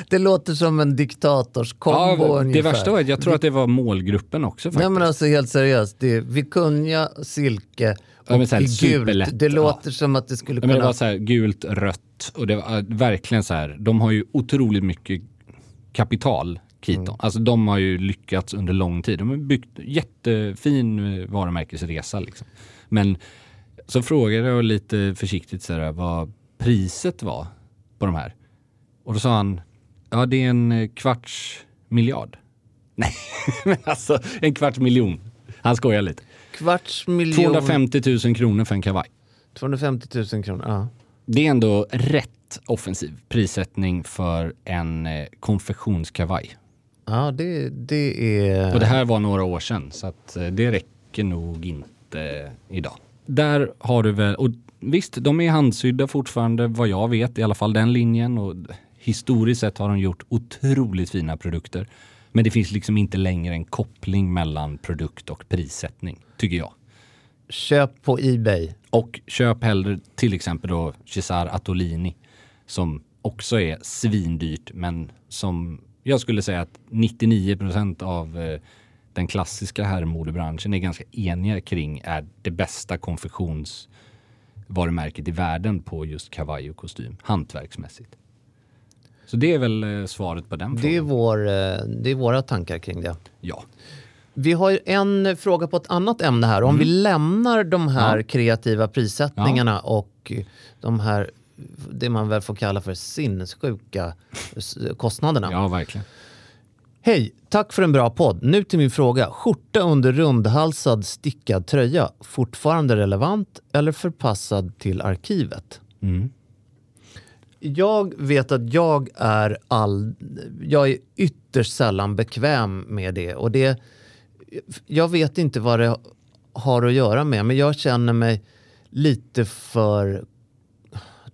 det låter som en diktators-kombo Ja, det ungefär. värsta var att jag tror att det var målgruppen också faktiskt. Nej men alltså helt seriöst, det är vikunja, silke och Ja, gult. superlätt, Det låter ja. som att det skulle Ja, men kunna... det var så här gult, rött och det var äh, verkligen så här. De har ju otroligt mycket kapital. Mm. Alltså de har ju lyckats under lång tid. De har byggt jättefin eh, varumärkesresa liksom. Men så frågade jag lite försiktigt så här, vad priset var på de här. Och då sa han, ja det är en eh, kvarts miljard. Nej, men alltså en kvarts miljon. Han skojar lite. Kvarts miljon... 250 000 kronor för en kavaj. 250 000 kronor, ja. Det är ändå rätt offensiv prissättning för en eh, konfektionskavaj. Ja, det, det är... Och det här var några år sedan så att eh, det räcker nog inte idag. Där har du väl, och visst de är handsydda fortfarande vad jag vet, i alla fall den linjen och historiskt sett har de gjort otroligt fina produkter. Men det finns liksom inte längre en koppling mellan produkt och prissättning, tycker jag. Köp på Ebay. Och köp hellre till exempel då Cesar Attolini som också är svindyrt men som jag skulle säga att 99% av eh, den klassiska herrmodebranschen är ganska eniga kring är det bästa konfektionsvarumärket i världen på just kavaj och kostym, hantverksmässigt. Så det är väl eh, svaret på den Det är, frågan. vår, eh, det är våra tankar kring det. Ja. Vi har en fråga på ett annat ämne här. Om vi lämnar de här Mm. Ja. kreativa prissättningarna och de här, det man väl får kalla för sinnessjuka kostnaderna. Ja, verkligen. Hej, tack för en bra podd. Nu till min fråga. Skjorta under rundhalsad stickad tröja, fortfarande relevant eller förpassad till arkivet? Mm. Jag vet att jag är, all, jag är ytterst sällan bekväm med det. Och det. Jag vet inte vad det har att göra med, men jag känner mig lite för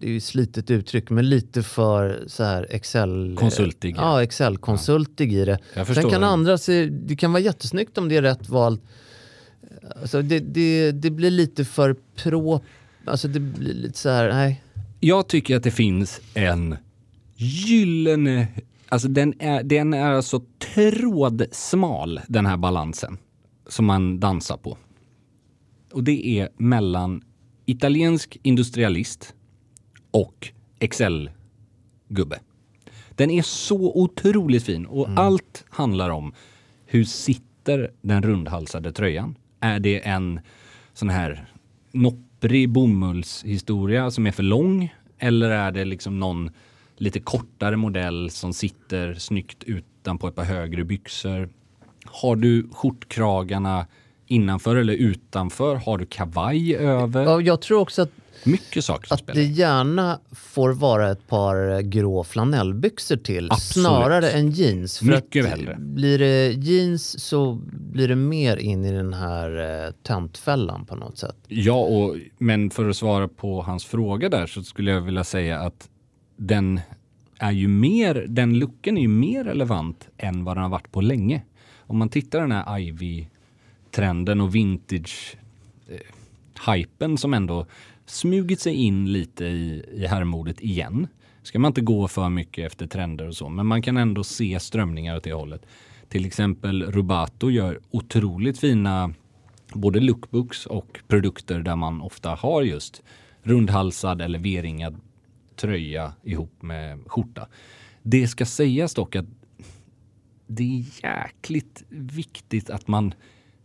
det är ju slitet uttryck, men lite för så här Excel... Konsultig. Ja, Excel-konsultig i det. Jag förstår Sen kan det. andra se, det kan vara jättesnyggt om det är rätt val. Alltså det, det, det blir lite för pro... Alltså det blir lite så här, nej. Jag tycker att det finns en gyllene... Alltså den är, den är alltså trådsmal, den här balansen, som man dansar på. Och det är mellan italiensk industrialist och Excel-gubbe. Den är så otroligt fin och allt handlar om hur sitter den rundhalsade tröjan? Är det en sån här nopprig bomullshistoria som är för lång? Eller är det liksom någon lite kortare modell som sitter snyggt utan på ett par högre byxor? Har du skjortkragarna innanför eller utanför? Har du kavaj över? Ja, jag tror också att Mycket saker som att spelar det gärna får vara ett par grå flanellbyxor till Absolut. snarare än jeans. För Mycket att hellre. Blir det jeans så blir det mer in i den här eh, tantfällan på något sätt. Ja, och, men för att svara på hans fråga där så skulle jag vilja säga att den är ju mer, den looken är ju mer relevant än vad den har varit på länge. Om man tittar den här Ivy-trenden och vintage-hypen som ändå smugit sig in lite i, i herrmodet igen. Ska man inte gå för mycket efter trender och så, men man kan ändå se strömningar åt det hållet. Till exempel Rubato gör otroligt fina både lookbooks och produkter där man ofta har just rundhalsad eller V-ringad tröja ihop med skjorta. Det ska sägas dock att det är jäkligt viktigt att man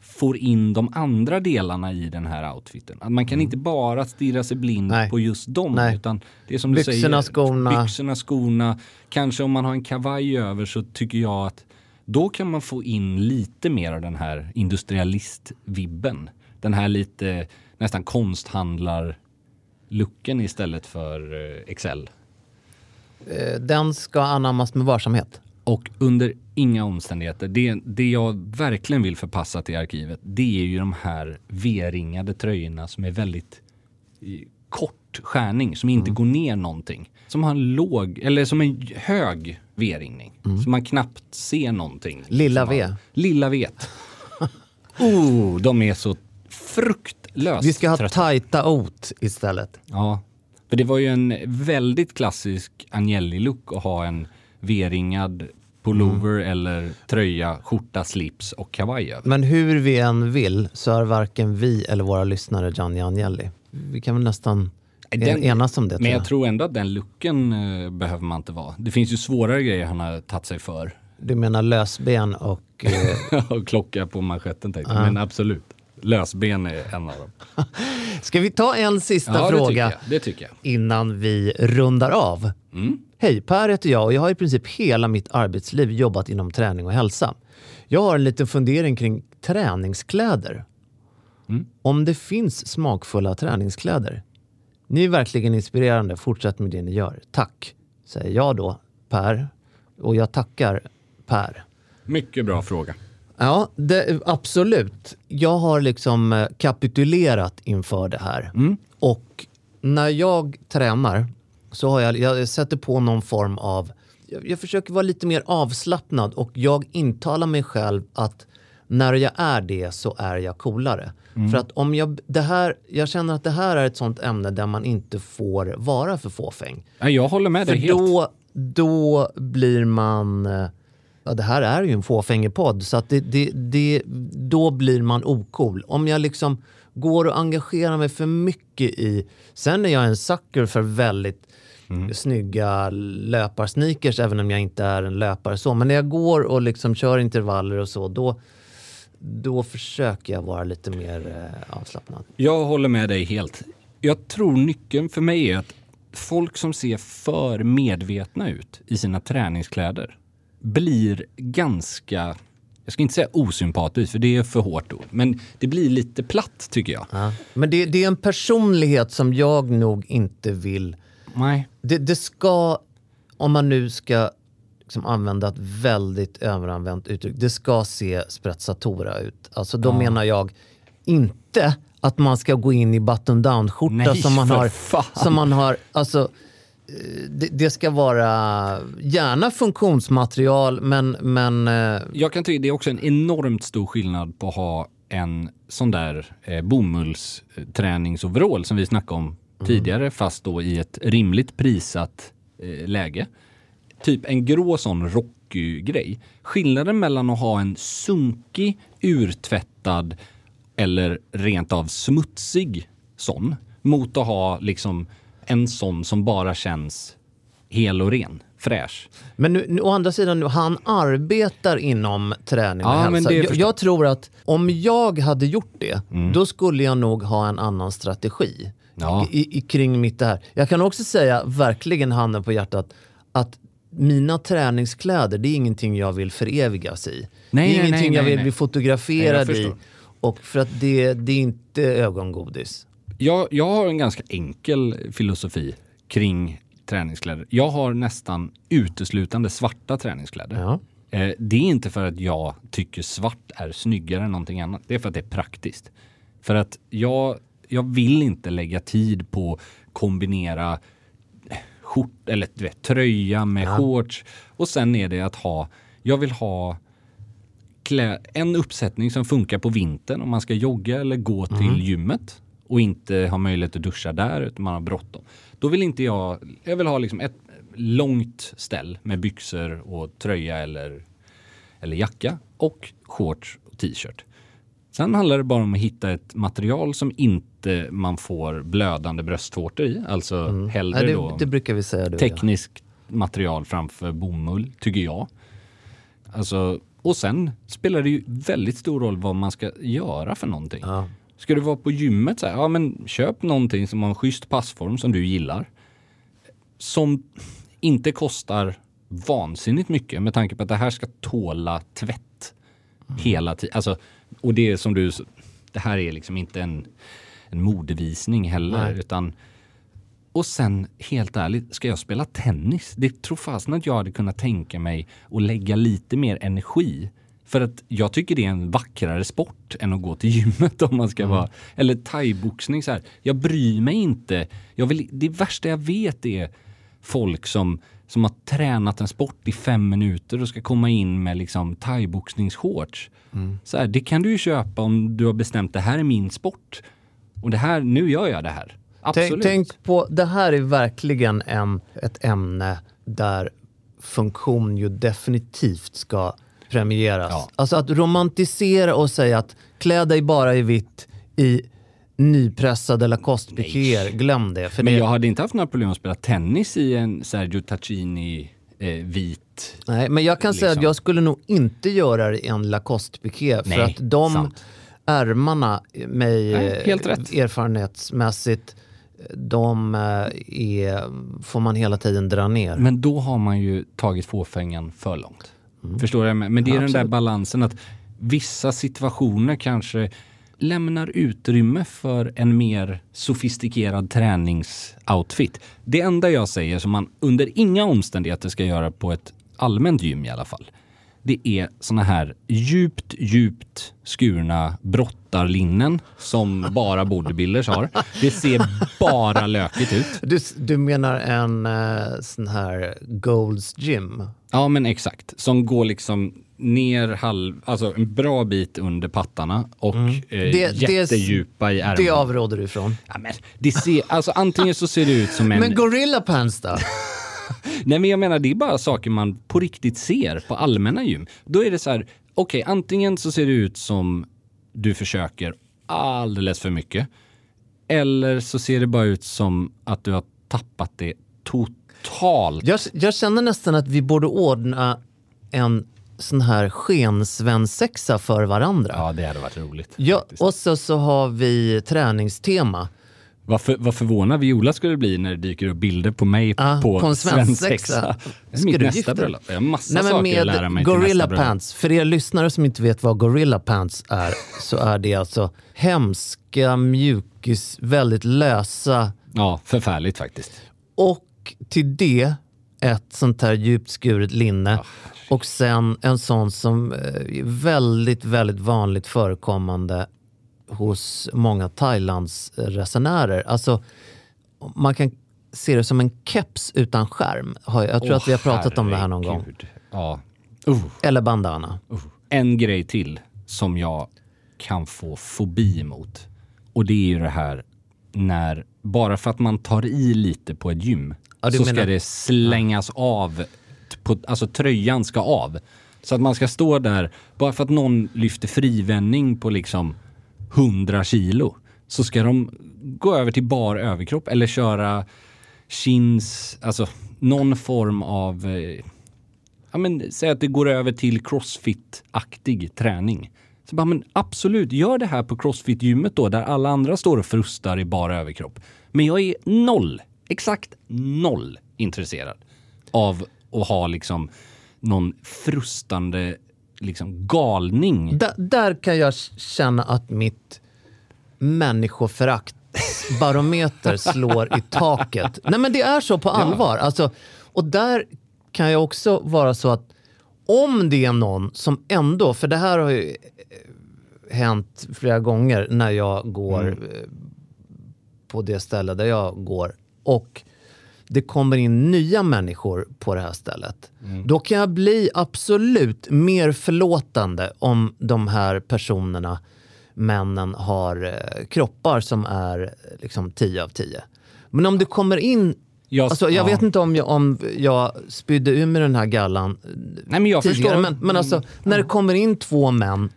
får in de andra delarna i den här outfiten. Att man kan inte bara stirra sig blind Mm. Nej. på just dem. Nej. Utan det är som du Byxorna, säger, skorna. byxorna, skorna. Kanske om man har en kavaj över så tycker jag att då kan man få in lite mer av den här industrialistvibben. Den här lite nästan konsthandlar-looken istället för eh, Excel. Eh, Den ska anammas med varsamhet. Och under inga omständigheter, det, det jag verkligen vill förpassa till arkivet, det är ju de här V-ringade tröjorna som är väldigt eh, kort skärning, som Mm. inte går ner någonting. Som har en låg, eller som en hög V-ringning. Så man knappt ser någonting. Mm. Lilla V. har- Lilla V. oh, de är så fruktlöst Vi ska ha trötta. tajta ot istället. Ja, för det var ju en väldigt klassisk Agnelli-look att ha en V-ringad pullover Mm. eller tröja, skjorta, slips och kavaj över. Men hur vi än vill så är varken vi eller våra lyssnare Gianni Agnelli. Vi kan väl nästan Den- enas om det. Men jag tror ändå att den looken eh, behöver man inte vara. Det finns ju svårare grejer han har tagit sig för. Du menar lösben och... Eh, och klocka på manschetten tänkte jag. Ja. Men absolut. Lösben är en av dem. ska vi ta en sista Ja, det tycker fråga jag. Det tycker jag. innan vi rundar av? Mm. Hej, Per heter jag och jag har i princip hela mitt arbetsliv jobbat inom träning och hälsa. Jag har en liten fundering kring träningskläder. Mm. Om det finns smakfulla träningskläder. Ni är verkligen inspirerande. Fortsätt med det ni gör. Tack, säger jag då, Per. Och jag tackar Per. Mycket bra fråga. Ja, det, absolut. Jag har liksom eh, kapitulerat inför det här. Och när jag tränar så har jag, jag sätter på någon form av... Jag, jag försöker vara lite mer avslappnad och jag intalar mig själv att när jag är det så är jag coolare. Mm. För att om jag, det här, jag känner att det här är ett sånt ämne där man inte får vara för fåfäng. Ja, jag håller med För dig helt. då, då blir man... Ja, det här är ju en fåfängepodd, så att det, det, det, då blir man ocool. Om jag liksom går och engagerar mig för mycket i... Sen är jag en sucker för väldigt snygga löparsneakers, även om jag inte är en löpare så. Men när jag går och liksom kör intervaller och så, då, då försöker jag vara lite mer eh, avslappnad. Jag håller med dig helt. Jag tror nyckeln för mig är att folk som ser för medvetna ut i sina träningskläder blir ganska, jag ska inte säga osympatiskt för det är för hårt ord, men det blir lite platt tycker jag. Ja. Men det, det är en personlighet som jag nog inte vill... Nej. Det, det ska, om man nu ska liksom använda ett väldigt överanvänt uttryck, det ska se sprezzatura ut. Alltså då Ja. menar jag inte att man ska gå in i button down-skjorta som man har. fan. Som man har alltså, det, det ska vara gärna funktionsmaterial men, men eh, Jag kan tycka det är också en enormt stor skillnad på att ha en sån där eh, bomullsträningsoverall som vi snackade om tidigare fast då i ett rimligt prissatt eh, läge. Typ en grå sån Rocky-grej. Skillnaden mellan att ha en sunkig, urtvättad eller rent av smutsig sån mot att ha liksom en sån som bara känns hel och ren, fräsch. Men nu, nu, å andra sidan, nu, han arbetar inom träning och Ja, hälsa. Jag, jag tror att om jag hade gjort det, Mm. då skulle jag nog ha en annan strategi Ja. i, i, kring mitt det här. Jag kan också säga, verkligen handen på hjärtat, att mina träningskläder, det är ingenting jag vill förevigas i. Nej, det är nej, ingenting nej, jag vill bli fotograferad i. Och för att det, det är inte ögongodis. Jag, jag har en ganska enkel filosofi kring träningskläder. Jag har nästan uteslutande svarta träningskläder. Ja. Eh, det är inte för att jag tycker svart är snyggare än någonting annat. Det är för att det är praktiskt. För att jag, jag vill inte lägga tid på att kombinera skjort, eller vet, tröja med Ja. shorts. Och sen är det att ha, jag vill ha klä, en uppsättning som funkar på vintern om man ska jogga eller gå till Mm. gymmet och inte ha möjlighet att duscha där utan man har bråttom. Då vill inte jag, jag vill ha liksom ett långt ställ med byxor och tröja eller, eller jacka och shorts och t-shirt. Sen handlar det bara om att hitta ett material som inte man får blödande bröstvårtor i. Alltså hellre Nej, då det, det brukar vi säga tekniskt material framför bomull, tycker jag. Alltså, och sen spelar det ju väldigt stor roll vad man ska göra för någonting. Ja. Ska du vara på gymmet, så här, ja men köp någonting som har en schysst passform som du gillar. Som inte kostar vansinnigt mycket med tanke på att det här ska tåla tvätt hela tiden. Alltså, och det är som du, det här är liksom inte en, en modevisning heller Nej. utan och sen, helt ärligt, ska jag spela tennis? Det tror fasen att jag hade kunnat tänka mig att lägga lite mer energi. För att jag tycker det är en vackrare sport än att gå till gymmet om man ska vara... Eller thaiboxning så här. Jag bryr mig inte. Jag vill, det värsta jag vet är folk som, som har tränat en sport i fem minuter och ska komma in med liksom thaiboxningsshorts. Så här, det kan du ju köpa om du har bestämt det här är min sport. Och det här, nu gör jag det här. Absolut. Tänk, tänk på, det här är verkligen en, ett ämne där funktion ju definitivt ska premieras. Ja. Alltså att romantisera och säga att klä dig bara i vitt i nypressade Lacoste-pikéer, glöm det. För Men det jag hade inte haft några problem att spela tennis i en Sergio Tacchini eh, vit. nej, men jag kan säga att liksom. jag skulle nog inte göra det i en Lacoste-piké för att de sant. ärmarna, mig Nej, helt eh, rätt. erfarenhetsmässigt, de eh, är, får man hela tiden dra ner. Men då har man ju tagit fåfängan för långt. Förstår du? Men det är Ja, den där absolut. balansen att vissa situationer kanske lämnar utrymme för en mer sofistikerad träningsoutfit. Det enda jag säger som man under inga omständigheter ska göra på ett allmänt gym i alla fall. Det är såna här djupt, djupt skurna brottarlinnen som bara bodybuilders har. Det ser bara lökigt ut. Du, du menar en eh, sån här Golds Gym? Ja men exakt. Som går liksom ner halv, alltså en bra bit under pattarna och eh, Mm. Det- det- jättedjupa i ärmarna. Det avråder du ifrån. Ja, men det ser, alltså antingen så ser det ut som en... Men Gorilla Pants då? Nej men jag menar det är bara saker man på riktigt ser på allmänna gym. Då är det så här, okej antingen så ser det ut som du försöker alldeles för mycket. Eller så ser det bara ut som att du har tappat det totalt. Jag, jag känner nästan att vi borde ordna en sån här skensvensexa för varandra. Ja det hade varit roligt. Ja, och så, så har vi träningstema. Vad, för, vad förvånad Viola skulle bli när det dyker upp bilder på mig Ah, på, på en svensexa. Det är mitt nästa bröllop. Jag har massa Nej, saker att lära med mig till Gorilla nästa bröllop. Pants, för er lyssnare som inte vet vad Gorilla Pants är, så är det alltså hemska, mjukis, väldigt lösa Ja, förfärligt faktiskt. och till det ett sånt här djupt skuret linne. Och sen en sån som eh, är väldigt, väldigt vanligt förekommande hos många Thailandsresenärer. Alltså, man kan se det som en keps utan skärm. Jag tror Åh, att vi har pratat om det här någon gång. Ja. Uh, Eller bandana. uh. En grej till som jag kan få fobi emot. Och det är ju det här när, bara för att man tar i lite på ett gym, Ja, så ska menar- det slängas av. På, alltså tröjan ska av. Så att man ska stå där, bara för att någon lyfter frivändning på liksom 100 kilo, så ska de gå över till bar överkropp eller köra chins, alltså någon form av eh, ja, men, säg att det går över till crossfit-aktig träning. Så bara, men absolut, gör det här på crossfit-gymmet då, där alla andra står och frustar i bara överkropp. Men jag är noll, exakt noll intresserad av att ha liksom någon frustande liksom galning. Där, där kan jag känna att mitt människoförakt barometer slår i taket. Nej men det är så på allvar. Alltså, och där kan jag också vara så att om det är någon som ändå, för det här har ju eh, hänt flera gånger när jag går Mm. På det ställe där jag går och det kommer in nya människor på det här stället. Då kan jag bli absolut mer förlåtande om de här personerna, männen, har eh, kroppar som är eh, liksom 10 av 10. Men om det kommer in Jag- alltså, jag ja. vet inte om jag, om jag spydde ur med den här gallan Nej, men jag tidigare, förstår. men, men alltså när det kommer in två män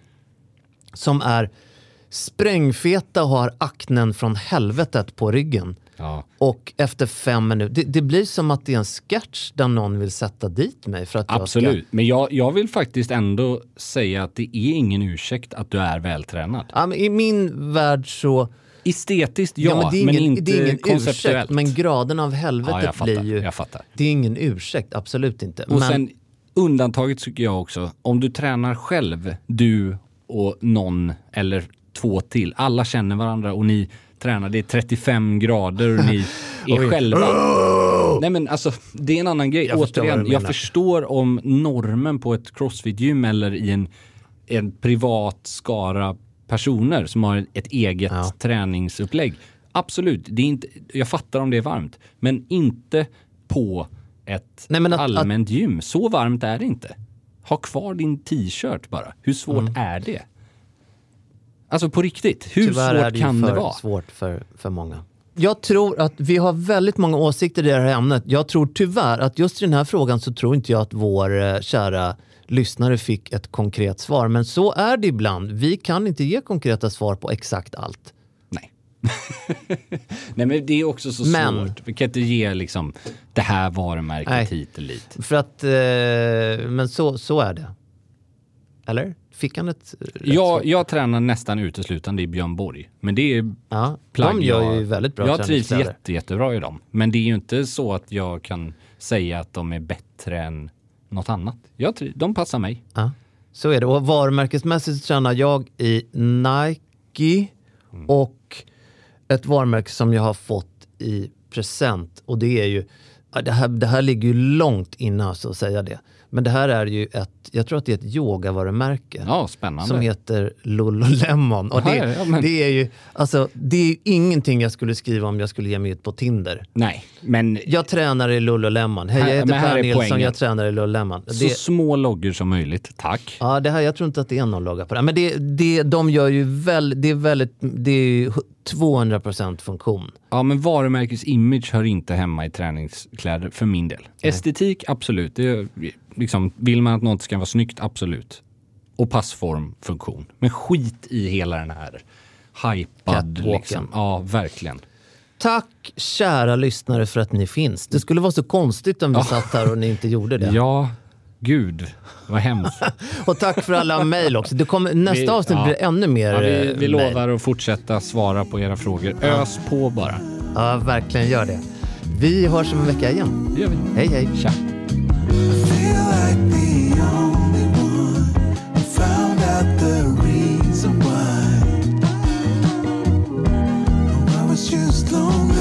som är sprängfeta och har aknen från helvetet på ryggen. Ja. Och efter fem minuter, det, det blir som att det är en sketch där någon vill sätta dit mig för att jag Absolut, ska... men jag, jag vill faktiskt ändå säga att det är ingen ursäkt att du är vältränad. Ja, men I min värld så... Estetiskt ja, men är men ingen, inte det är ingen konceptuellt. ursäkt. Men graden av Ja, helvetet jag fattar, blir ju... jag fattar. Det är ingen ursäkt, absolut inte. Och men, sen undantaget tycker jag också, om du tränar själv, du och någon eller två till, alla känner varandra och ni tränar, det är 35 grader och ni är själva. Nej men alltså, det är en annan grej. Jag förstår Återigen, du jag förstår om normen på ett crossfit-gym eller i en, en privat skara personer som har ett eget Ja. träningsupplägg. Absolut, det är inte, jag fattar om det är varmt. Men inte på ett Nej, att- allmänt gym. Så varmt är det inte. Ha kvar din t-shirt bara. Hur svårt Mm. är det? Alltså på riktigt, hur Tyvärr svårt är det ju kan för det vara? svårt för, för många. Jag tror att vi har väldigt många åsikter i det här ämnet. Jag tror tyvärr att just i den här frågan så tror inte jag att vår eh, kära lyssnare fick ett konkret svar. Men så är det ibland. Vi kan inte ge konkreta svar på exakt allt. Nej. Nej men det är också så Men- svårt. Vi kan inte ge liksom det här varumärket Nej. hit eller dit. För att, eh, men så, så är det. Eller? Fick han ett Jag, svar? jag tränar nästan uteslutande i Björn Borg. Men det är Ja, plagg de gör jag, ju väldigt bra Jag trivs jätte, jättebra i dem. Men det är ju inte så att jag kan säga att de är bättre än något annat. Jag tri- de passar mig. Ja, så är det. Och varumärkesmässigt tränar jag i Nike och ett varumärke som jag har fått i present. Och det är ju, ja, det här, det här ligger ju långt innan så att säga det. Men det här är ju ett, jag tror att det är ett yogavarumärke. Ja, spännande. Som heter Lululemon. Och det, Ja, ja, men- det är ju alltså, det är ingenting jag skulle skriva om jag skulle ge mig ut på Tinder. Nej, men Jag tränar i Lululemon. Hej, jag heter Per Nilsson, poängen. jag tränar i Lululemon. så små loggor som möjligt. Tack. Ja, det här, jag tror inte att det är någon logga på det. Men det, det, de gör ju väl, det är väldigt, det är 200% funktion. Ja, men varumärkesimage hör inte hemma i träningskläder för min del. Estetik, absolut. Det är, liksom, vill man att något ska vara snyggt, absolut. Och passform, funktion. Men skit i hela den här hypad liksom. Ja, verkligen. Tack kära lyssnare för att ni finns. Det skulle vara så konstigt om vi satt här och ni inte gjorde det. Ja, gud vad hemskt. Och tack för alla mejl också. Det kommer, nästa Vi- avsnitt ja. blir ännu mer Ja, vi, eh, vi lovar att fortsätta svara på era frågor. Ös på bara. Ja, verkligen gör det. Vi hörs om en vecka igen. Det gör vi. Hej hej. Tja. feel